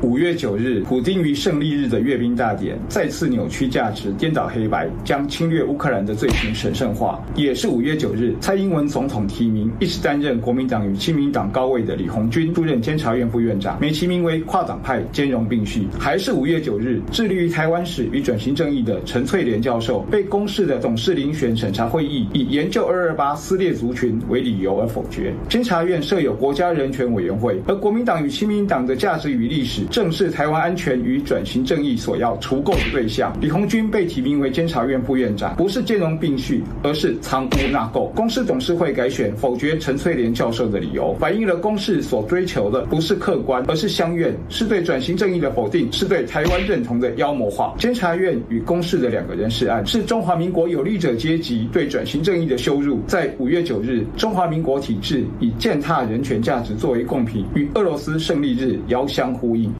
五月九日，普丁于胜利日的阅兵大典再次扭曲价值，颠倒黑白，将侵略乌克兰的罪行神圣化。也是五月九日，蔡英文总统提名一直担任国民党与亲民党高位的李鸿钧出任监察院副院长，美其名为跨党派兼容并蓄。还是五月九日，致力于台湾史与转型正义的陈翠莲教授被公示的董事遴选审查会议以研究二二八撕裂族群为理由而否决。监察院设有国家人权委员会，而国民党与亲民党的价值与历史。正是台湾安全与转型正义所要除垢的对象。李鸿钧被提名为监察院副院长，不是兼容并蓄，而是藏污纳垢。公司董事会改选否决陈翠莲教授的理由，反映了公司所追求的不是客观，而是相愿，是对转型正义的否定，是对台湾认同的妖魔化。监察院与公视的两个人事案，是中华民国有力者阶级对转型正义的羞辱。在五月九日，中华民国体制以践踏人权价值作为贡品，与俄罗斯胜利日遥相呼应。